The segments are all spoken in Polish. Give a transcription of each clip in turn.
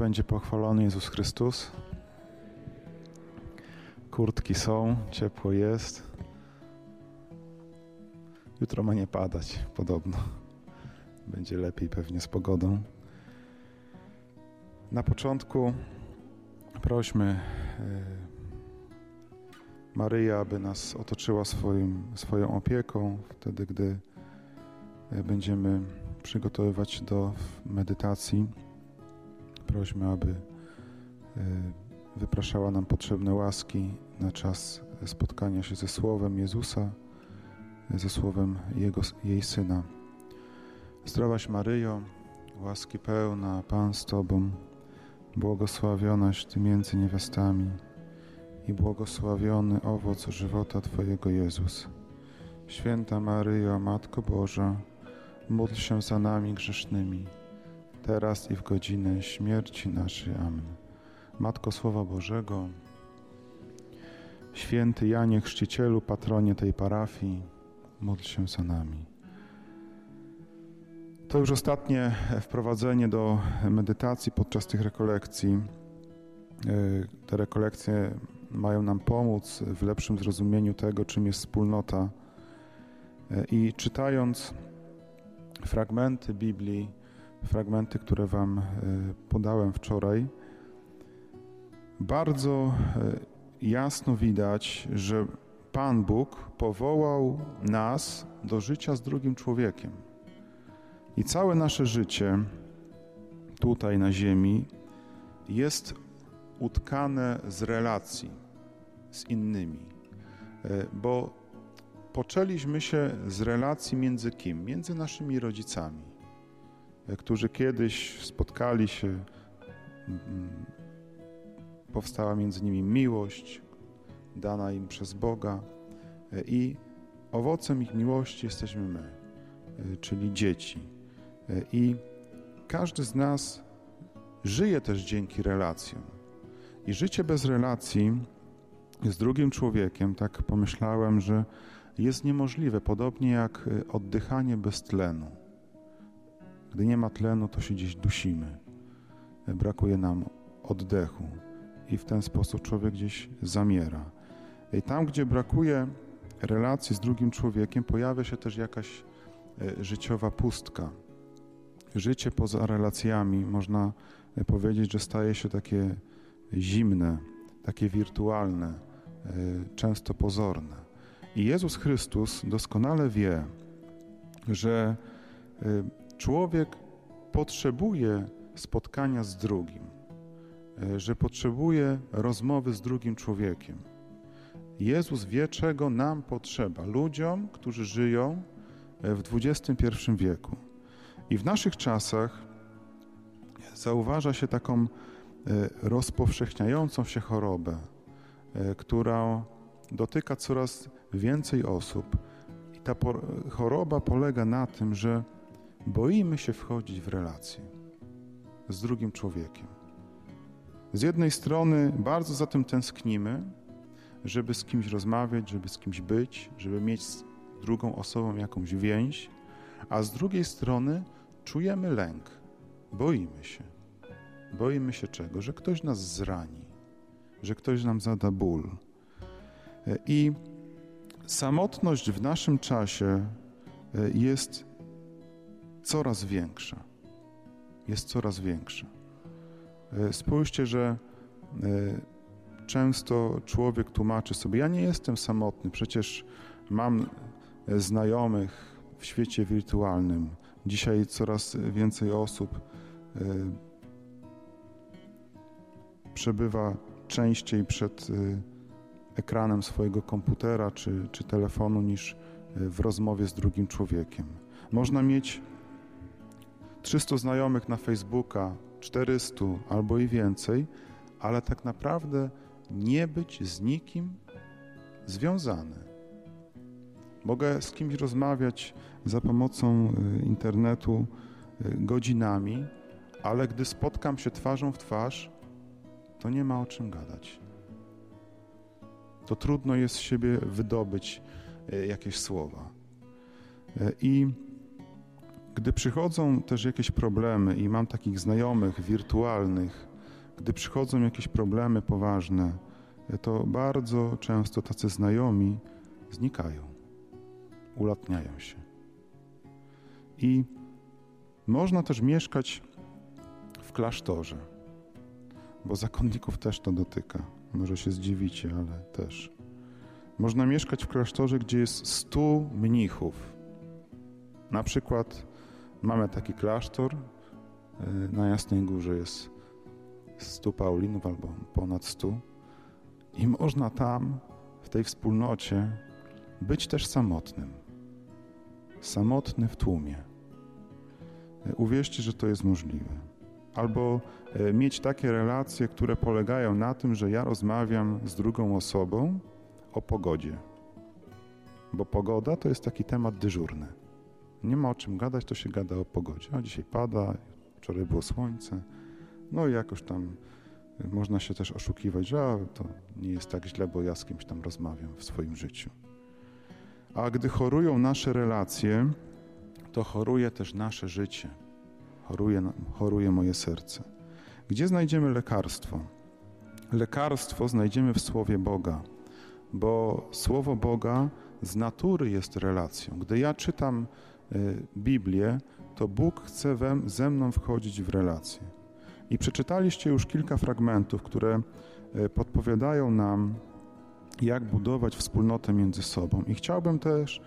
będzie pochwalony Jezus Chrystus. Kurtki są, ciepło jest. Jutro ma nie padać, podobno. Będzie lepiej pewnie z pogodą. Na początku prośmy e, Maryja, aby nas otoczyła swoim, swoją opieką, wtedy gdy e, będziemy przygotowywać do medytacji. Prośmy, aby e, wypraszała nam potrzebne łaski na czas spotkania się ze Słowem Jezusa, ze Słowem Jego, jej Syna. Zdrowaś Maryjo, łaski pełna, Pan z Tobą, błogosławionaś Ty między niewiastami i błogosławiony owoc żywota Twojego Jezus. Święta Maryjo, Matko Boża, módl się za nami grzesznymi, teraz i w godzinę śmierci naszej. Amen. Matko Słowa Bożego, Święty Janie Chrzcicielu, patronie tej parafii, módl się za nami. To już ostatnie wprowadzenie do medytacji podczas tych rekolekcji. E, te rekolekcje mają nam pomóc w lepszym zrozumieniu tego, czym jest wspólnota. E, I czytając fragmenty Biblii, fragmenty, które Wam e, podałem wczoraj, bardzo jasno widać, że Pan Bóg powołał nas do życia z drugim człowiekiem. I całe nasze życie tutaj na Ziemi jest utkane z relacji z innymi, e, bo poczęliśmy się z relacji między kim? Między naszymi rodzicami, e, którzy kiedyś spotkali się, powstała między nimi miłość, dana im przez Boga e, i owocem ich miłości jesteśmy my, czyli dzieci. I każdy z nas żyje też dzięki relacjom. I życie bez relacji z drugim człowiekiem, tak pomyślałem, że jest niemożliwe, podobnie jak oddychanie bez tlenu. Gdy nie ma tlenu, to się gdzieś dusimy. Brakuje nam oddechu i w ten sposób człowiek gdzieś zamiera. I tam, gdzie brakuje relacji z drugim człowiekiem, pojawia się też jakaś e, życiowa pustka życie poza relacjami, można powiedzieć, że staje się takie zimne, takie wirtualne, e, często pozorne. I Jezus Chrystus doskonale wie, że e, człowiek potrzebuje spotkania z drugim, e, że potrzebuje rozmowy z drugim człowiekiem. Jezus wie, czego nam potrzeba, ludziom, którzy żyją w XXI wieku. I w naszych czasach zauważa się taką e, rozpowszechniającą się chorobę, e, która dotyka coraz więcej osób. I ta choroba polega na tym, że boimy się wchodzić w relacje z drugim człowiekiem. Z jednej strony bardzo za tym tęsknimy, żeby z kimś rozmawiać, żeby z kimś być, żeby mieć z drugą osobą jakąś więź, a z drugiej strony czujemy lęk, boimy się. Boimy się czego? Że ktoś nas zrani, że ktoś nam zada ból. I samotność w naszym czasie e, jest coraz większa. Jest coraz większa. E, spójrzcie, że e, często człowiek tłumaczy sobie: Ja nie jestem samotny, przecież mam znajomych w świecie wirtualnym. Dzisiaj coraz więcej osób e, przebywa częściej przed e, ekranem swojego komputera czy, czy telefonu niż e, w rozmowie z drugim człowiekiem. Można mieć 300 znajomych na Facebooka, 400 albo i więcej, ale tak naprawdę nie być z nikim związany. Mogę z kimś rozmawiać za pomocą y, internetu y, godzinami, ale gdy spotkam się twarzą w twarz, to nie ma o czym gadać. To trudno jest z siebie wydobyć y, jakieś słowa. I gdy przychodzą też jakieś problemy i mam takich znajomych wirtualnych, gdy przychodzą jakieś problemy poważne, to bardzo często tacy znajomi znikają, ulatniają się. I można też mieszkać w klasztorze, bo zakonników też to dotyka. Może się zdziwicie, ale też. Można mieszkać w klasztorze, gdzie jest stu mnichów. Na przykład mamy taki klasztor, y, na Jasnej Górze jest stu Paulinów albo ponad stu i można tam, w tej wspólnocie, być też samotnym. Samotny w tłumie. Y, uwierzcie, że to jest możliwe. Albo y, mieć takie relacje, które polegają na tym, że ja rozmawiam z drugą osobą o pogodzie. Bo pogoda to jest taki temat dyżurny. Nie ma o czym gadać, to się gada o pogodzie. A dzisiaj pada, wczoraj było słońce. No i jakoś tam y, można się też oszukiwać, że to nie jest tak źle, bo ja z kimś tam rozmawiam w swoim życiu. A gdy chorują nasze relacje, to choruje też nasze życie. Choruje, choruje moje serce. Gdzie znajdziemy lekarstwo? Lekarstwo znajdziemy w Słowie Boga, bo Słowo Boga z natury jest relacją. Gdy ja czytam Biblię, to Bóg chce we, ze mną wchodzić w relację. I przeczytaliście już kilka fragmentów, które y, podpowiadają nam, jak budować wspólnotę między sobą. I chciałbym też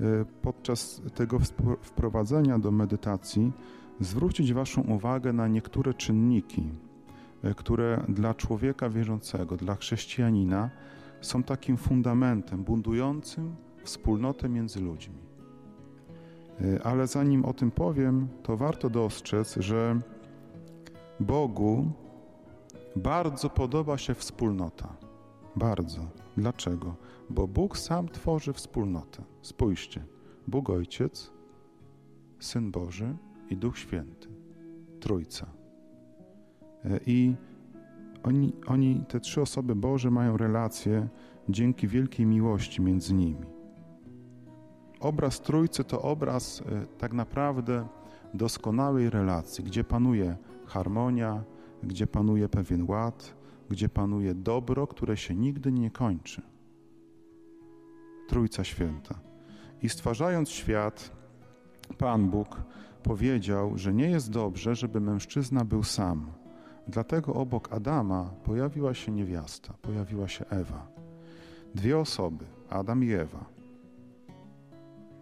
y, podczas tego wprowadzenia do medytacji zwrócić Waszą uwagę na niektóre czynniki, które dla człowieka wierzącego, dla chrześcijanina są takim fundamentem budującym wspólnotę między ludźmi. Y, ale zanim o tym powiem, to warto dostrzec, że Bogu bardzo podoba się wspólnota. Bardzo. Dlaczego? Bo Bóg sam tworzy wspólnotę. Spójrzcie. Bóg Ojciec, Syn Boży i Duch Święty. Trójca. Y, I oni, oni, te trzy osoby Boże, mają relację dzięki wielkiej miłości między nimi. Obraz Trójcy to obraz e, tak naprawdę doskonałej relacji, gdzie panuje harmonia, gdzie panuje pewien ład, gdzie panuje dobro, które się nigdy nie kończy. Trójca Święta. I stwarzając świat, Pan Bóg powiedział, że nie jest dobrze, żeby mężczyzna był sam. Dlatego obok Adama pojawiła się niewiasta, pojawiła się Ewa. Dwie osoby, Adam i Ewa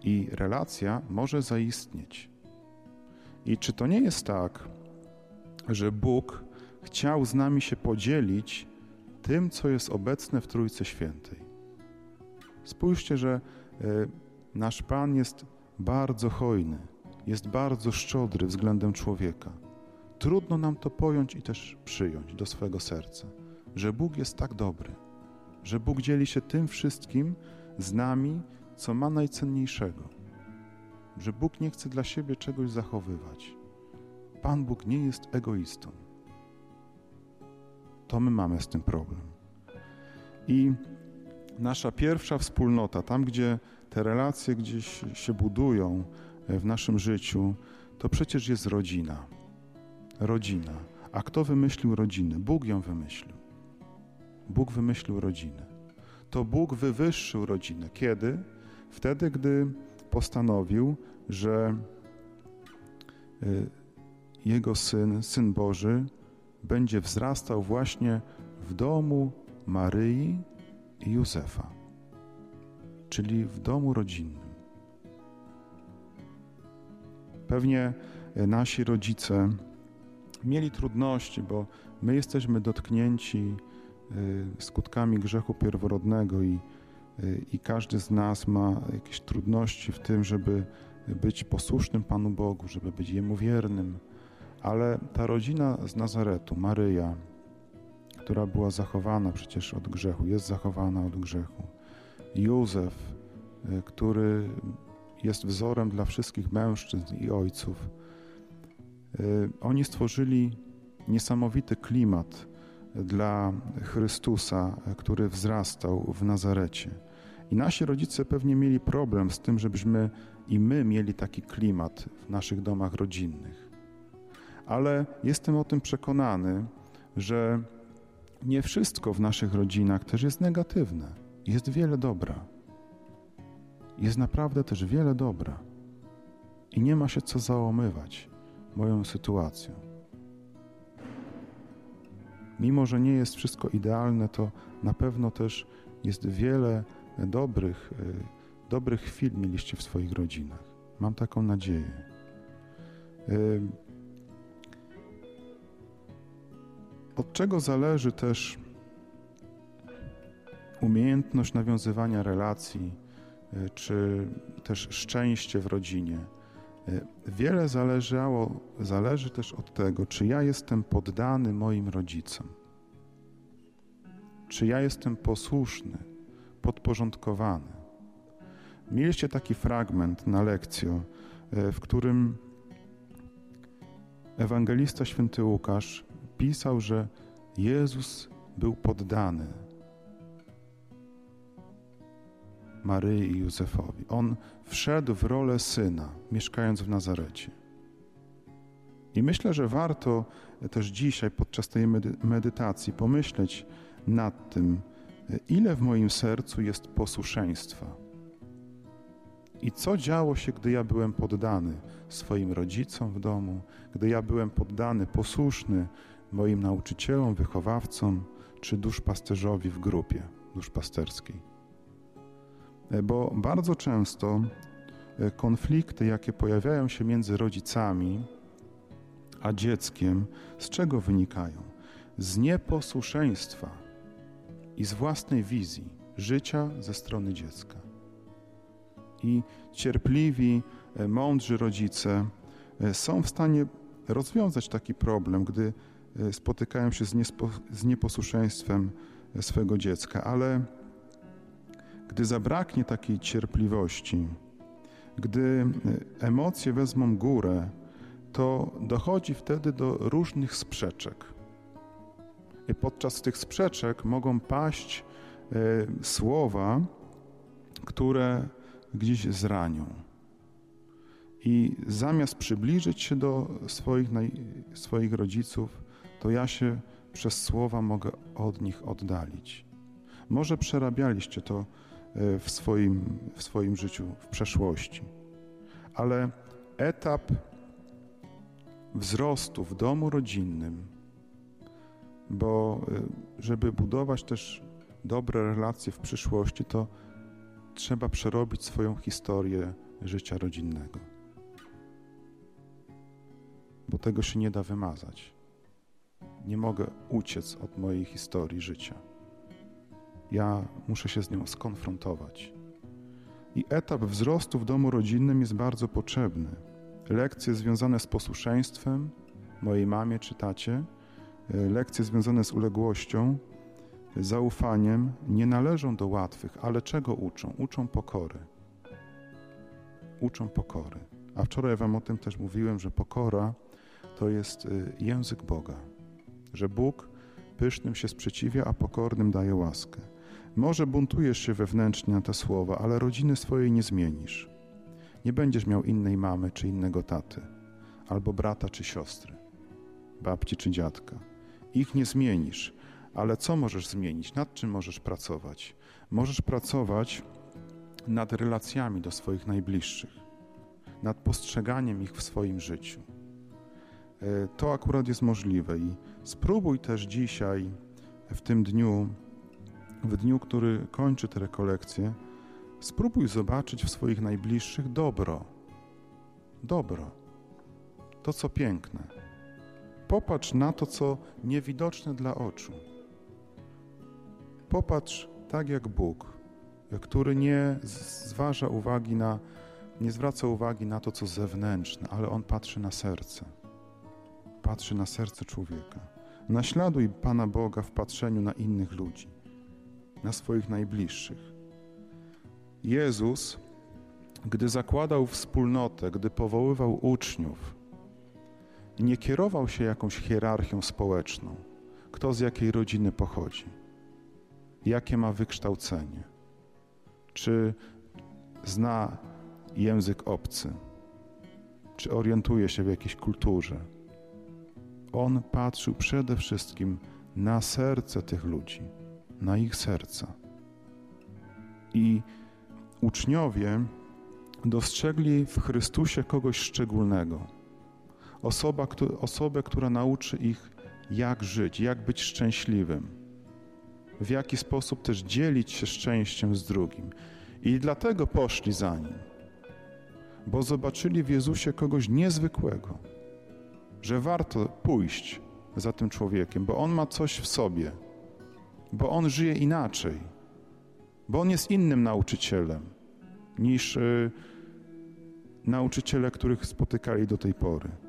i relacja może zaistnieć. I czy to nie jest tak, że Bóg chciał z nami się podzielić tym, co jest obecne w Trójcy Świętej? Spójrzcie, że e, nasz Pan jest bardzo hojny, jest bardzo szczodry względem człowieka. Trudno nam to pojąć i też przyjąć do swojego serca, że Bóg jest tak dobry, że Bóg dzieli się tym wszystkim z nami, co ma najcenniejszego, że Bóg nie chce dla siebie czegoś zachowywać. Pan Bóg nie jest egoistą. To my mamy z tym problem. I nasza pierwsza wspólnota, tam gdzie te relacje gdzieś się budują e, w naszym życiu, to przecież jest rodzina. Rodzina. A kto wymyślił rodzinę? Bóg ją wymyślił. Bóg wymyślił rodzinę. To Bóg wywyższył rodzinę. Kiedy? Wtedy, gdy postanowił, że y, jego syn, syn Boży, będzie wzrastał właśnie w domu Maryi i Józefa, czyli w domu rodzinnym. Pewnie y, nasi rodzice mieli trudności, bo my jesteśmy dotknięci y, skutkami grzechu pierworodnego i i każdy z nas ma jakieś trudności w tym, żeby być posłusznym Panu Bogu, żeby być Jemu wiernym. Ale ta rodzina z Nazaretu, Maryja, która była zachowana przecież od grzechu, jest zachowana od grzechu. Józef, y, który jest wzorem dla wszystkich mężczyzn i ojców. Y, oni stworzyli niesamowity klimat dla Chrystusa, który wzrastał w Nazarecie. I nasi rodzice pewnie mieli problem z tym, żebyśmy i my mieli taki klimat w naszych domach rodzinnych. Ale jestem o tym przekonany, że nie wszystko w naszych rodzinach też jest negatywne. Jest wiele dobra. Jest naprawdę też wiele dobra. I nie ma się co załamywać moją sytuacją. Mimo, że nie jest wszystko idealne, to na pewno też jest wiele dobrych, y, dobrych chwil mieliście w swoich rodzinach. Mam taką nadzieję. Y, od czego zależy też umiejętność nawiązywania relacji, y, czy też szczęście w rodzinie? Wiele zależało, zależy też od tego, czy ja jestem poddany moim rodzicom, czy ja jestem posłuszny, podporządkowany. Mieliście taki fragment na lekcjo, e, w którym ewangelista święty Łukasz pisał, że Jezus był poddany Maryi i Józefowi. On wszedł w rolę syna, mieszkając w Nazarecie. I myślę, że warto też dzisiaj podczas tej medytacji pomyśleć nad tym, ile w moim sercu jest posłuszeństwa. I co działo się, gdy ja byłem poddany swoim rodzicom w domu, gdy ja byłem poddany, posłuszny moim nauczycielom, wychowawcom czy duszpasterzowi w grupie duszpasterskiej. E, bo bardzo często e, konflikty, jakie pojawiają się między rodzicami a dzieckiem, z czego wynikają? Z nieposłuszeństwa i z własnej wizji życia ze strony dziecka. I cierpliwi, e, mądrzy rodzice są w stanie rozwiązać taki problem, gdy spotykają się z, z nieposłuszeństwem swego dziecka, ale gdy zabraknie takiej cierpliwości, gdy e, emocje wezmą górę, to dochodzi wtedy do różnych sprzeczek. I podczas tych sprzeczek mogą paść e, słowa, które gdzieś zranią. I zamiast przybliżyć się do swoich, swoich rodziców, to ja się przez słowa mogę od nich oddalić. Może przerabialiście to E, w swoim, w swoim życiu, w przeszłości. Ale etap wzrostu w domu rodzinnym, bo e, żeby budować też dobre relacje w przyszłości, to trzeba przerobić swoją historię życia rodzinnego. Bo tego się nie da wymazać. Nie mogę uciec od mojej historii życia ja muszę się z nią skonfrontować. I etap wzrostu w domu rodzinnym jest bardzo potrzebny. Lekcje związane z posłuszeństwem mojej mamie czy tacie, lekcje związane z uległością, zaufaniem nie należą do łatwych, ale czego uczą? Uczą pokory. Uczą pokory. A wczoraj Wam o tym też mówiłem, że pokora to jest e, język Boga, że Bóg pysznym się sprzeciwia, a pokornym daje łaskę. Może buntujesz się wewnętrznie na te słowa, ale rodziny swojej nie zmienisz. Nie będziesz miał innej mamy czy innego taty, albo brata czy siostry, babci czy dziadka. Ich nie zmienisz, ale co możesz zmienić? Nad czym możesz pracować? Możesz pracować nad relacjami do swoich najbliższych, nad postrzeganiem ich w swoim życiu. E, to akurat jest możliwe i spróbuj też dzisiaj, w tym dniu, w dniu, który kończy tę rekolekcję, spróbuj zobaczyć w swoich najbliższych dobro. Dobro. To, co piękne. Popatrz na to, co niewidoczne dla oczu. Popatrz tak jak Bóg, który nie zważa uwagi na, nie zwraca uwagi na to, co zewnętrzne, ale On patrzy na serce. Patrzy na serce człowieka. Naśladuj Pana Boga w patrzeniu na innych ludzi na swoich najbliższych. Jezus, gdy zakładał wspólnotę, gdy powoływał uczniów, nie kierował się jakąś hierarchią społeczną, kto z jakiej rodziny pochodzi, jakie ma wykształcenie, czy zna język obcy, czy orientuje się w jakiejś kulturze. On patrzył przede wszystkim na serce tych ludzi, na ich serca. I uczniowie dostrzegli w Chrystusie kogoś szczególnego. Osoba, osobę, która nauczy ich, jak żyć, jak być szczęśliwym, w jaki sposób też dzielić się szczęściem z drugim. I dlatego poszli za nim, bo zobaczyli w Jezusie kogoś niezwykłego, że warto pójść za tym człowiekiem, bo on ma coś w sobie, bo on żyje inaczej, bo on jest innym nauczycielem niż y, nauczyciele, których spotykali do tej pory.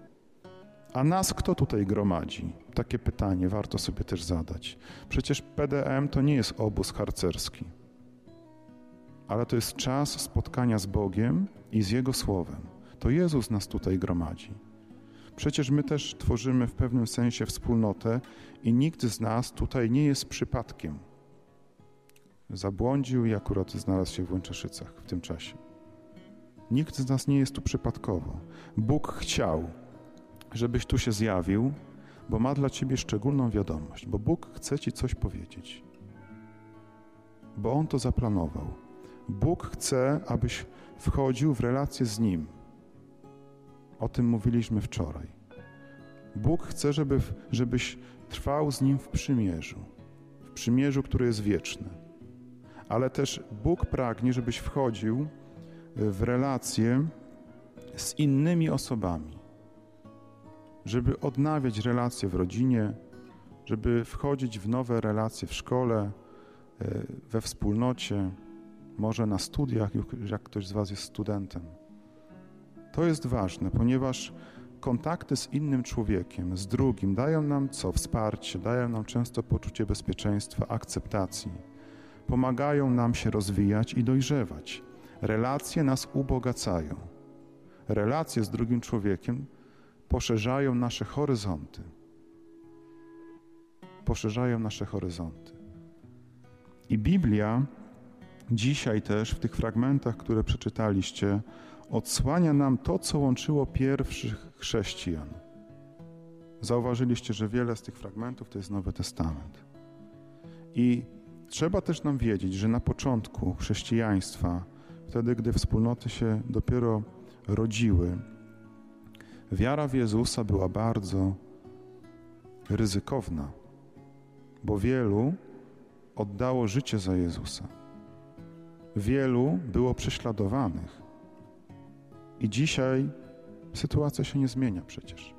A nas kto tutaj gromadzi? Takie pytanie warto sobie też zadać. Przecież PDM to nie jest obóz harcerski, ale to jest czas spotkania z Bogiem i z Jego Słowem. To Jezus nas tutaj gromadzi. Przecież my też tworzymy w pewnym sensie wspólnotę i nikt z nas tutaj nie jest przypadkiem. Zabłądził i akurat znalazł się w Łęczeszycach w tym czasie. Nikt z nas nie jest tu przypadkowo. Bóg chciał, żebyś tu się zjawił, bo ma dla ciebie szczególną wiadomość, bo Bóg chce ci coś powiedzieć. Bo On to zaplanował. Bóg chce, abyś wchodził w relację z Nim. O tym mówiliśmy wczoraj. Bóg chce, żeby, żebyś trwał z Nim w przymierzu, w przymierzu, które jest wieczne. Ale też Bóg pragnie, żebyś wchodził w relacje z innymi osobami, żeby odnawiać relacje w rodzinie, żeby wchodzić w nowe relacje w szkole, e, we wspólnocie, może na studiach, jak ktoś z Was jest studentem. To jest ważne, ponieważ kontakty z innym człowiekiem, z drugim, dają nam co? Wsparcie, dają nam często poczucie bezpieczeństwa, akceptacji, pomagają nam się rozwijać i dojrzewać. Relacje nas ubogacają. Relacje z drugim człowiekiem poszerzają nasze horyzonty. Poszerzają nasze horyzonty. I Biblia dzisiaj też w tych fragmentach, które przeczytaliście, odsłania nam to, co łączyło pierwszych chrześcijan. Zauważyliście, że wiele z tych fragmentów to jest Nowy Testament. I trzeba też nam wiedzieć, że na początku chrześcijaństwa, wtedy gdy wspólnoty się dopiero rodziły, wiara w Jezusa była bardzo ryzykowna, bo wielu oddało życie za Jezusa. Wielu było prześladowanych. I dzisiaj sytuacja się nie zmienia przecież.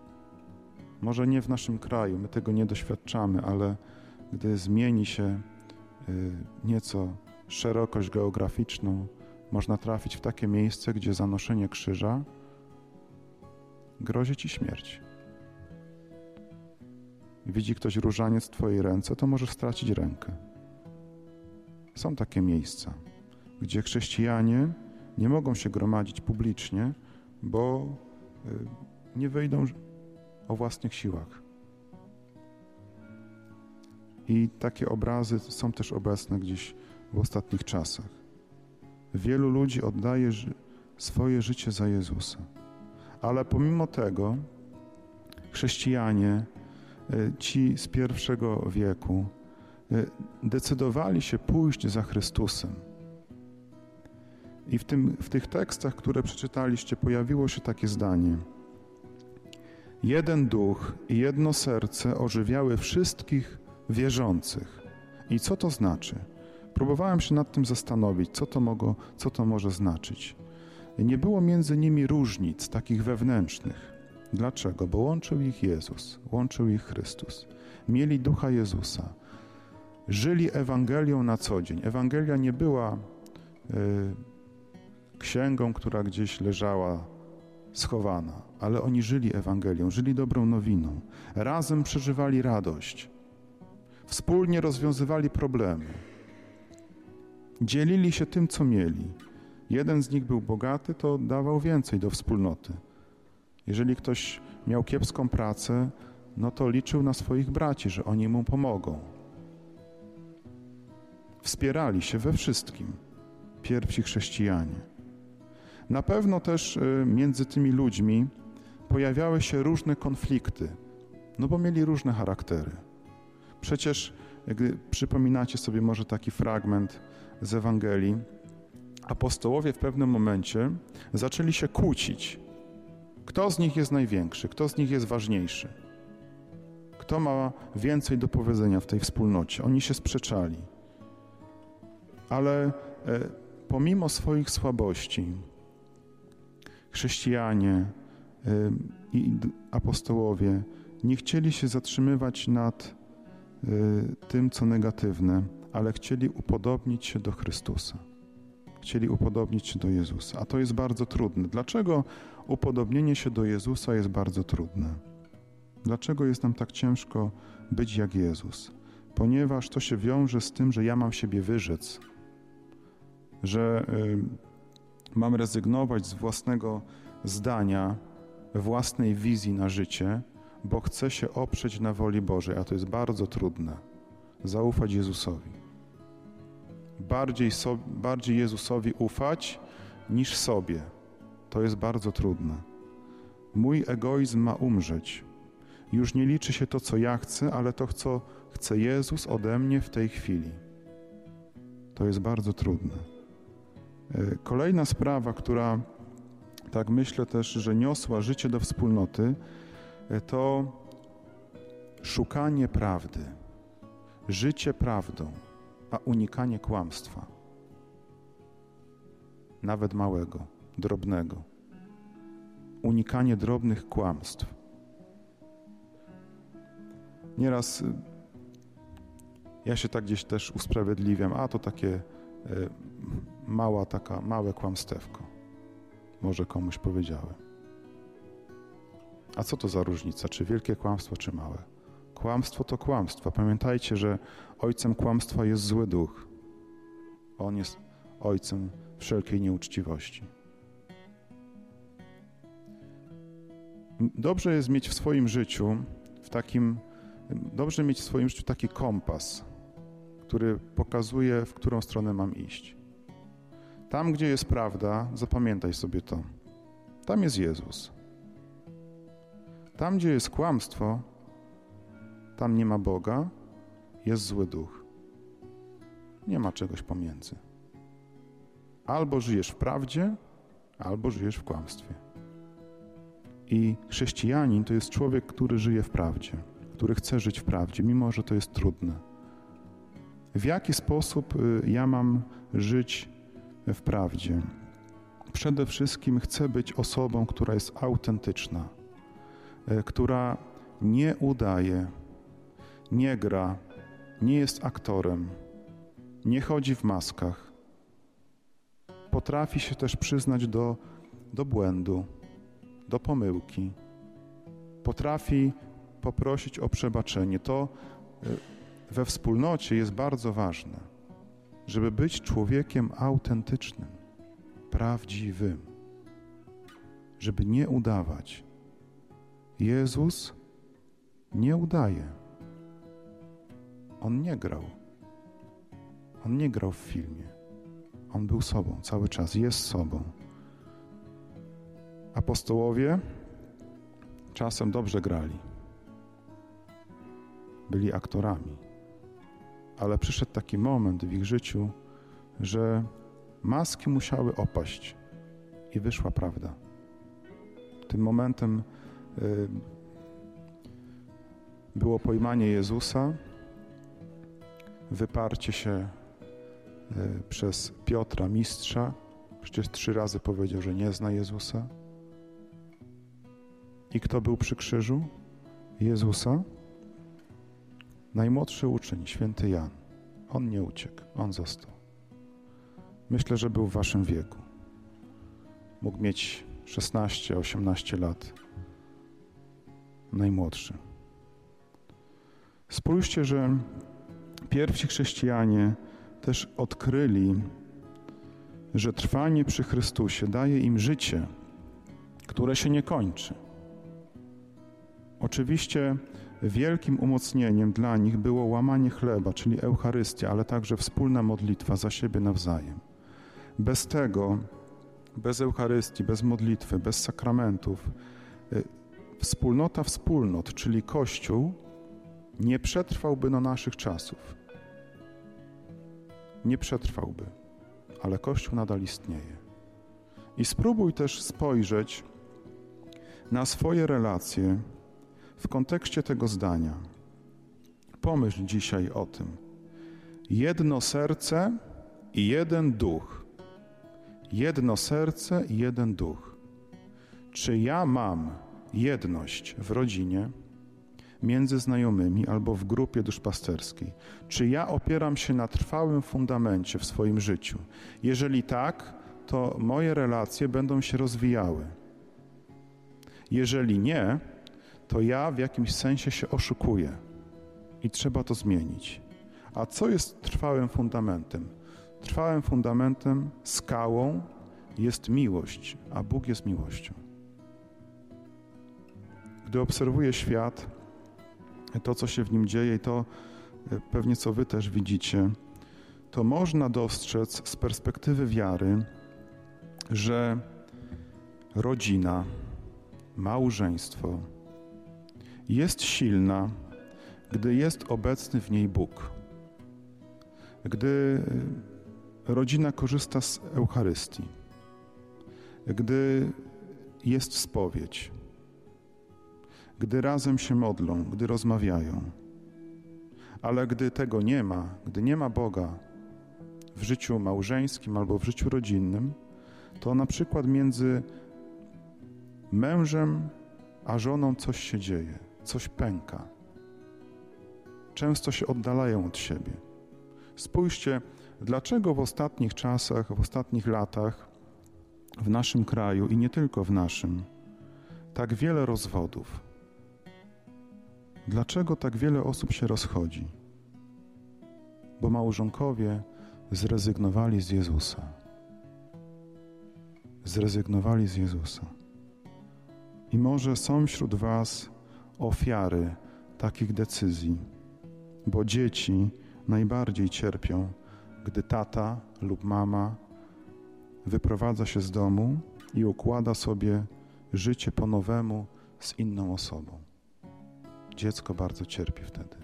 Może nie w naszym kraju, my tego nie doświadczamy, ale gdy zmieni się y, nieco szerokość geograficzną, można trafić w takie miejsce, gdzie zanoszenie krzyża grozi ci śmierć. Widzi ktoś różaniec w twojej ręce, to możesz stracić rękę. Są takie miejsca, gdzie chrześcijanie nie mogą się gromadzić publicznie, bo y, nie wyjdą o własnych siłach. I takie obrazy są też obecne gdzieś w ostatnich czasach. Wielu ludzi oddaje swoje życie za Jezusa. Ale pomimo tego chrześcijanie, y, ci z pierwszego wieku, y, decydowali się pójść za Chrystusem i w, tym, w tych tekstach, które przeczytaliście, pojawiło się takie zdanie. Jeden duch i jedno serce ożywiały wszystkich wierzących. I co to znaczy? Próbowałem się nad tym zastanowić, co to, mogło, co to może znaczyć. Nie było między nimi różnic, takich wewnętrznych. Dlaczego? Bo łączył ich Jezus, łączył ich Chrystus. Mieli ducha Jezusa. Żyli Ewangelią na co dzień. Ewangelia nie była. Yy, księgą, która gdzieś leżała schowana, ale oni żyli Ewangelią, żyli dobrą nowiną. Razem przeżywali radość, wspólnie rozwiązywali problemy, dzielili się tym, co mieli. Jeden z nich był bogaty, to dawał więcej do wspólnoty. Jeżeli ktoś miał kiepską pracę, no to liczył na swoich braci, że oni mu pomogą. Wspierali się we wszystkim pierwsi chrześcijanie. Na pewno też y, między tymi ludźmi pojawiały się różne konflikty. No bo mieli różne charaktery. Przecież, gdy przypominacie sobie może taki fragment z Ewangelii, apostołowie w pewnym momencie zaczęli się kłócić. Kto z nich jest największy, kto z nich jest ważniejszy, kto ma więcej do powiedzenia w tej wspólnocie. Oni się sprzeczali. Ale e, pomimo swoich słabości, chrześcijanie e, i apostołowie nie chcieli się zatrzymywać nad e, tym, co negatywne, ale chcieli upodobnić się do Chrystusa. Chcieli upodobnić się do Jezusa. A to jest bardzo trudne. Dlaczego upodobnienie się do Jezusa jest bardzo trudne? Dlaczego jest nam tak ciężko być jak Jezus? Ponieważ to się wiąże z tym, że ja mam siebie wyrzec, że y, mam rezygnować z własnego zdania, własnej wizji na życie, bo chcę się oprzeć na woli Bożej, a to jest bardzo trudne. Zaufać Jezusowi. Bardziej, so, bardziej Jezusowi ufać niż sobie. To jest bardzo trudne. Mój egoizm ma umrzeć. Już nie liczy się to, co ja chcę, ale to, co chce Jezus ode mnie w tej chwili. To jest bardzo trudne. E, kolejna sprawa, która tak myślę też, że niosła życie do wspólnoty, e, to szukanie prawdy, życie prawdą, a unikanie kłamstwa, nawet małego, drobnego, unikanie drobnych kłamstw. Nieraz y, ja się tak gdzieś też usprawiedliwiam, a to takie y, mała taka, małe kłamstewko. Może komuś powiedziałem. A co to za różnica, czy wielkie kłamstwo, czy małe? Kłamstwo to kłamstwo. Pamiętajcie, że ojcem kłamstwa jest zły duch. On jest ojcem wszelkiej nieuczciwości. Dobrze jest mieć w swoim życiu, w takim Dobrze mieć w swoim życiu taki kompas, który pokazuje, w którą stronę mam iść. Tam, gdzie jest prawda, zapamiętaj sobie to. Tam jest Jezus. Tam, gdzie jest kłamstwo, tam nie ma Boga, jest zły duch. Nie ma czegoś pomiędzy. Albo żyjesz w prawdzie, albo żyjesz w kłamstwie. I chrześcijanin to jest człowiek, który żyje w prawdzie który chce żyć w prawdzie, mimo że to jest trudne. W jaki sposób y, ja mam żyć w prawdzie? Przede wszystkim chcę być osobą, która jest autentyczna, y, która nie udaje, nie gra, nie jest aktorem, nie chodzi w maskach. Potrafi się też przyznać do, do błędu, do pomyłki. Potrafi poprosić o przebaczenie. To y, we wspólnocie jest bardzo ważne, żeby być człowiekiem autentycznym, prawdziwym, żeby nie udawać. Jezus nie udaje. On nie grał. On nie grał w filmie. On był sobą cały czas, jest sobą. Apostołowie czasem dobrze grali byli aktorami. Ale przyszedł taki moment w ich życiu, że maski musiały opaść i wyszła prawda. Tym momentem y, było pojmanie Jezusa, wyparcie się y, przez Piotra, mistrza. Przecież trzy razy powiedział, że nie zna Jezusa. I kto był przy krzyżu? Jezusa. Najmłodszy uczeń, święty Jan, on nie uciekł, on został. Myślę, że był w waszym wieku. Mógł mieć 16-18 lat. Najmłodszy. Spójrzcie, że pierwsi chrześcijanie też odkryli, że trwanie przy Chrystusie daje im życie, które się nie kończy. Oczywiście Wielkim umocnieniem dla nich było łamanie chleba, czyli Eucharystia, ale także wspólna modlitwa za siebie nawzajem. Bez tego, bez Eucharystii, bez modlitwy, bez sakramentów, y, wspólnota wspólnot, czyli Kościół, nie przetrwałby do naszych czasów. Nie przetrwałby, ale Kościół nadal istnieje. I spróbuj też spojrzeć na swoje relacje w kontekście tego zdania. Pomyśl dzisiaj o tym. Jedno serce i jeden duch. Jedno serce i jeden duch. Czy ja mam jedność w rodzinie, między znajomymi albo w grupie duszpasterskiej? Czy ja opieram się na trwałym fundamencie w swoim życiu? Jeżeli tak, to moje relacje będą się rozwijały. Jeżeli nie, to ja w jakimś sensie się oszukuję i trzeba to zmienić. A co jest trwałym fundamentem? Trwałym fundamentem, skałą jest miłość, a Bóg jest miłością. Gdy obserwuję świat, to co się w nim dzieje i to e, pewnie co wy też widzicie, to można dostrzec z perspektywy wiary, że rodzina, małżeństwo jest silna, gdy jest obecny w niej Bóg. Gdy rodzina korzysta z Eucharystii, gdy jest spowiedź, gdy razem się modlą, gdy rozmawiają. Ale gdy tego nie ma, gdy nie ma Boga w życiu małżeńskim albo w życiu rodzinnym, to na przykład między mężem a żoną coś się dzieje, coś pęka. Często się oddalają od siebie. Spójrzcie, dlaczego w ostatnich czasach, w ostatnich latach w naszym kraju i nie tylko w naszym, tak wiele rozwodów. Dlaczego tak wiele osób się rozchodzi? Bo małżonkowie zrezygnowali z Jezusa zrezygnowali z Jezusa. I może są wśród Was ofiary takich decyzji, bo dzieci najbardziej cierpią, gdy tata lub mama wyprowadza się z domu i układa sobie życie po nowemu z inną osobą. Dziecko bardzo cierpi wtedy.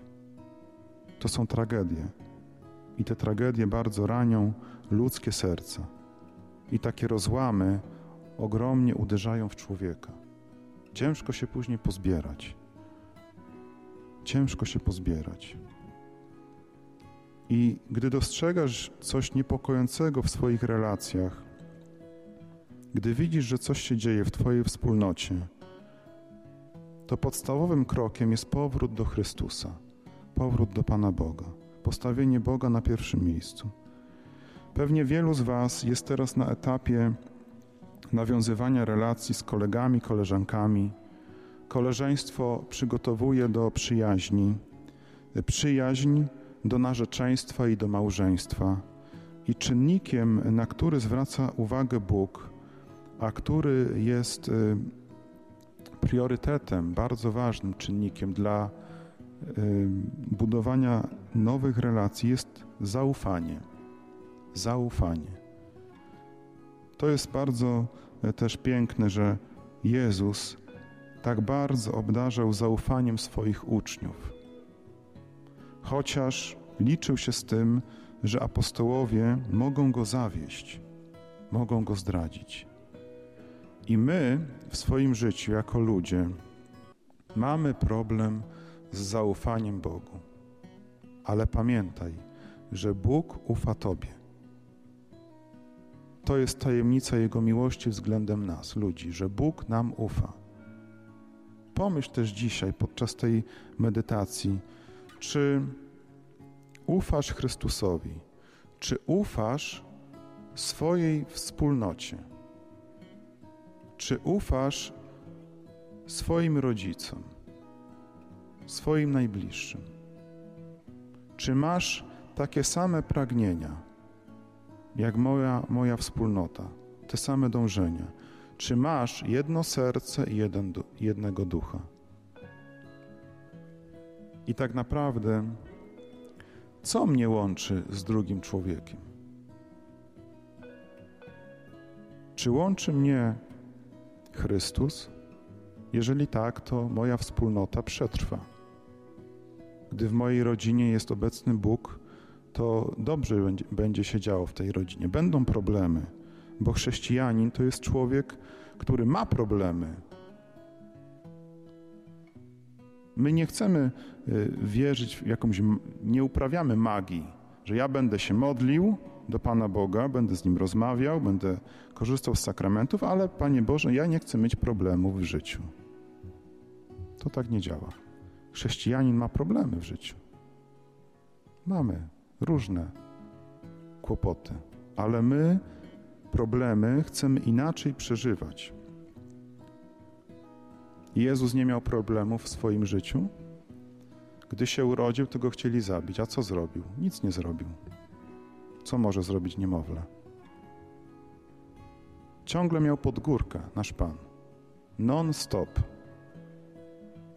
To są tragedie. I te tragedie bardzo ranią ludzkie serca. I takie rozłamy ogromnie uderzają w człowieka. Ciężko się później pozbierać. Ciężko się pozbierać. I gdy dostrzegasz coś niepokojącego w swoich relacjach, gdy widzisz, że coś się dzieje w Twojej wspólnocie, to podstawowym krokiem jest powrót do Chrystusa, powrót do Pana Boga, postawienie Boga na pierwszym miejscu. Pewnie wielu z Was jest teraz na etapie nawiązywania relacji z kolegami, koleżankami. Koleżeństwo przygotowuje do przyjaźni, przyjaźń do narzeczeństwa i do małżeństwa. I czynnikiem, na który zwraca uwagę Bóg, a który jest y, priorytetem, bardzo ważnym czynnikiem dla budowania nowych relacji, jest zaufanie zaufanie. To jest bardzo e, też piękne, że Jezus tak bardzo obdarzał zaufaniem swoich uczniów. Chociaż liczył się z tym, że apostołowie mogą go zawieść, mogą go zdradzić. I my w swoim życiu, jako ludzie, mamy problem z zaufaniem Bogu. Ale pamiętaj, że Bóg ufa Tobie. To jest tajemnica Jego miłości względem nas, ludzi, że Bóg nam ufa. Pomyśl też dzisiaj podczas tej medytacji, czy ufasz Chrystusowi, czy ufasz swojej wspólnocie, czy ufasz swoim rodzicom, swoim najbliższym, czy masz takie same pragnienia jak moja, moja wspólnota, te same dążenia. Czy masz jedno serce i jeden, jednego ducha? I tak naprawdę, co mnie łączy z drugim człowiekiem? Czy łączy mnie Chrystus? Jeżeli tak, to moja wspólnota przetrwa. Gdy w mojej rodzinie jest obecny Bóg, to dobrze będzie, się działo w tej rodzinie. Będą problemy, bo chrześcijanin to jest człowiek, który ma problemy. My nie chcemy y, wierzyć w jakąś, nie uprawiamy magii, że ja będę się modlił do Pana Boga, będę z Nim rozmawiał, będę korzystał z sakramentów, ale Panie Boże, ja nie chcę mieć problemów w życiu. To tak nie działa. Chrześcijanin ma problemy w życiu. Mamy różne kłopoty, ale my problemy chcemy inaczej przeżywać. Jezus nie miał problemów w swoim życiu. Gdy się urodził, to go chcieli zabić. A co zrobił? Nic nie zrobił. Co może zrobić niemowlę? Ciągle miał podgórkę, nasz Pan. Non-stop.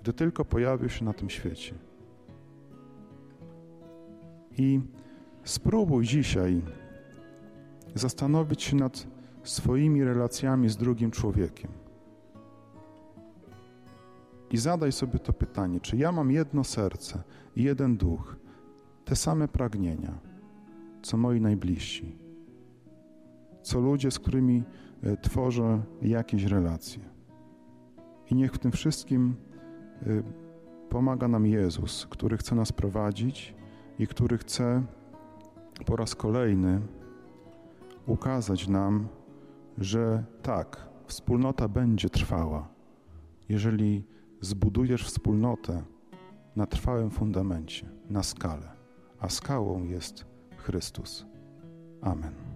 Gdy tylko pojawił się na tym świecie. I spróbuj dzisiaj zastanowić się nad swoimi relacjami z drugim człowiekiem. I zadaj sobie to pytanie, czy ja mam jedno serce i jeden duch, te same pragnienia, co moi najbliżsi, co ludzie, z którymi e, tworzę jakieś relacje. I niech w tym wszystkim e, pomaga nam Jezus, który chce nas prowadzić i który chce po raz kolejny ukazać nam, że tak, wspólnota będzie trwała, jeżeli zbudujesz wspólnotę na trwałym fundamencie, na skalę, a skałą jest Chrystus. Amen.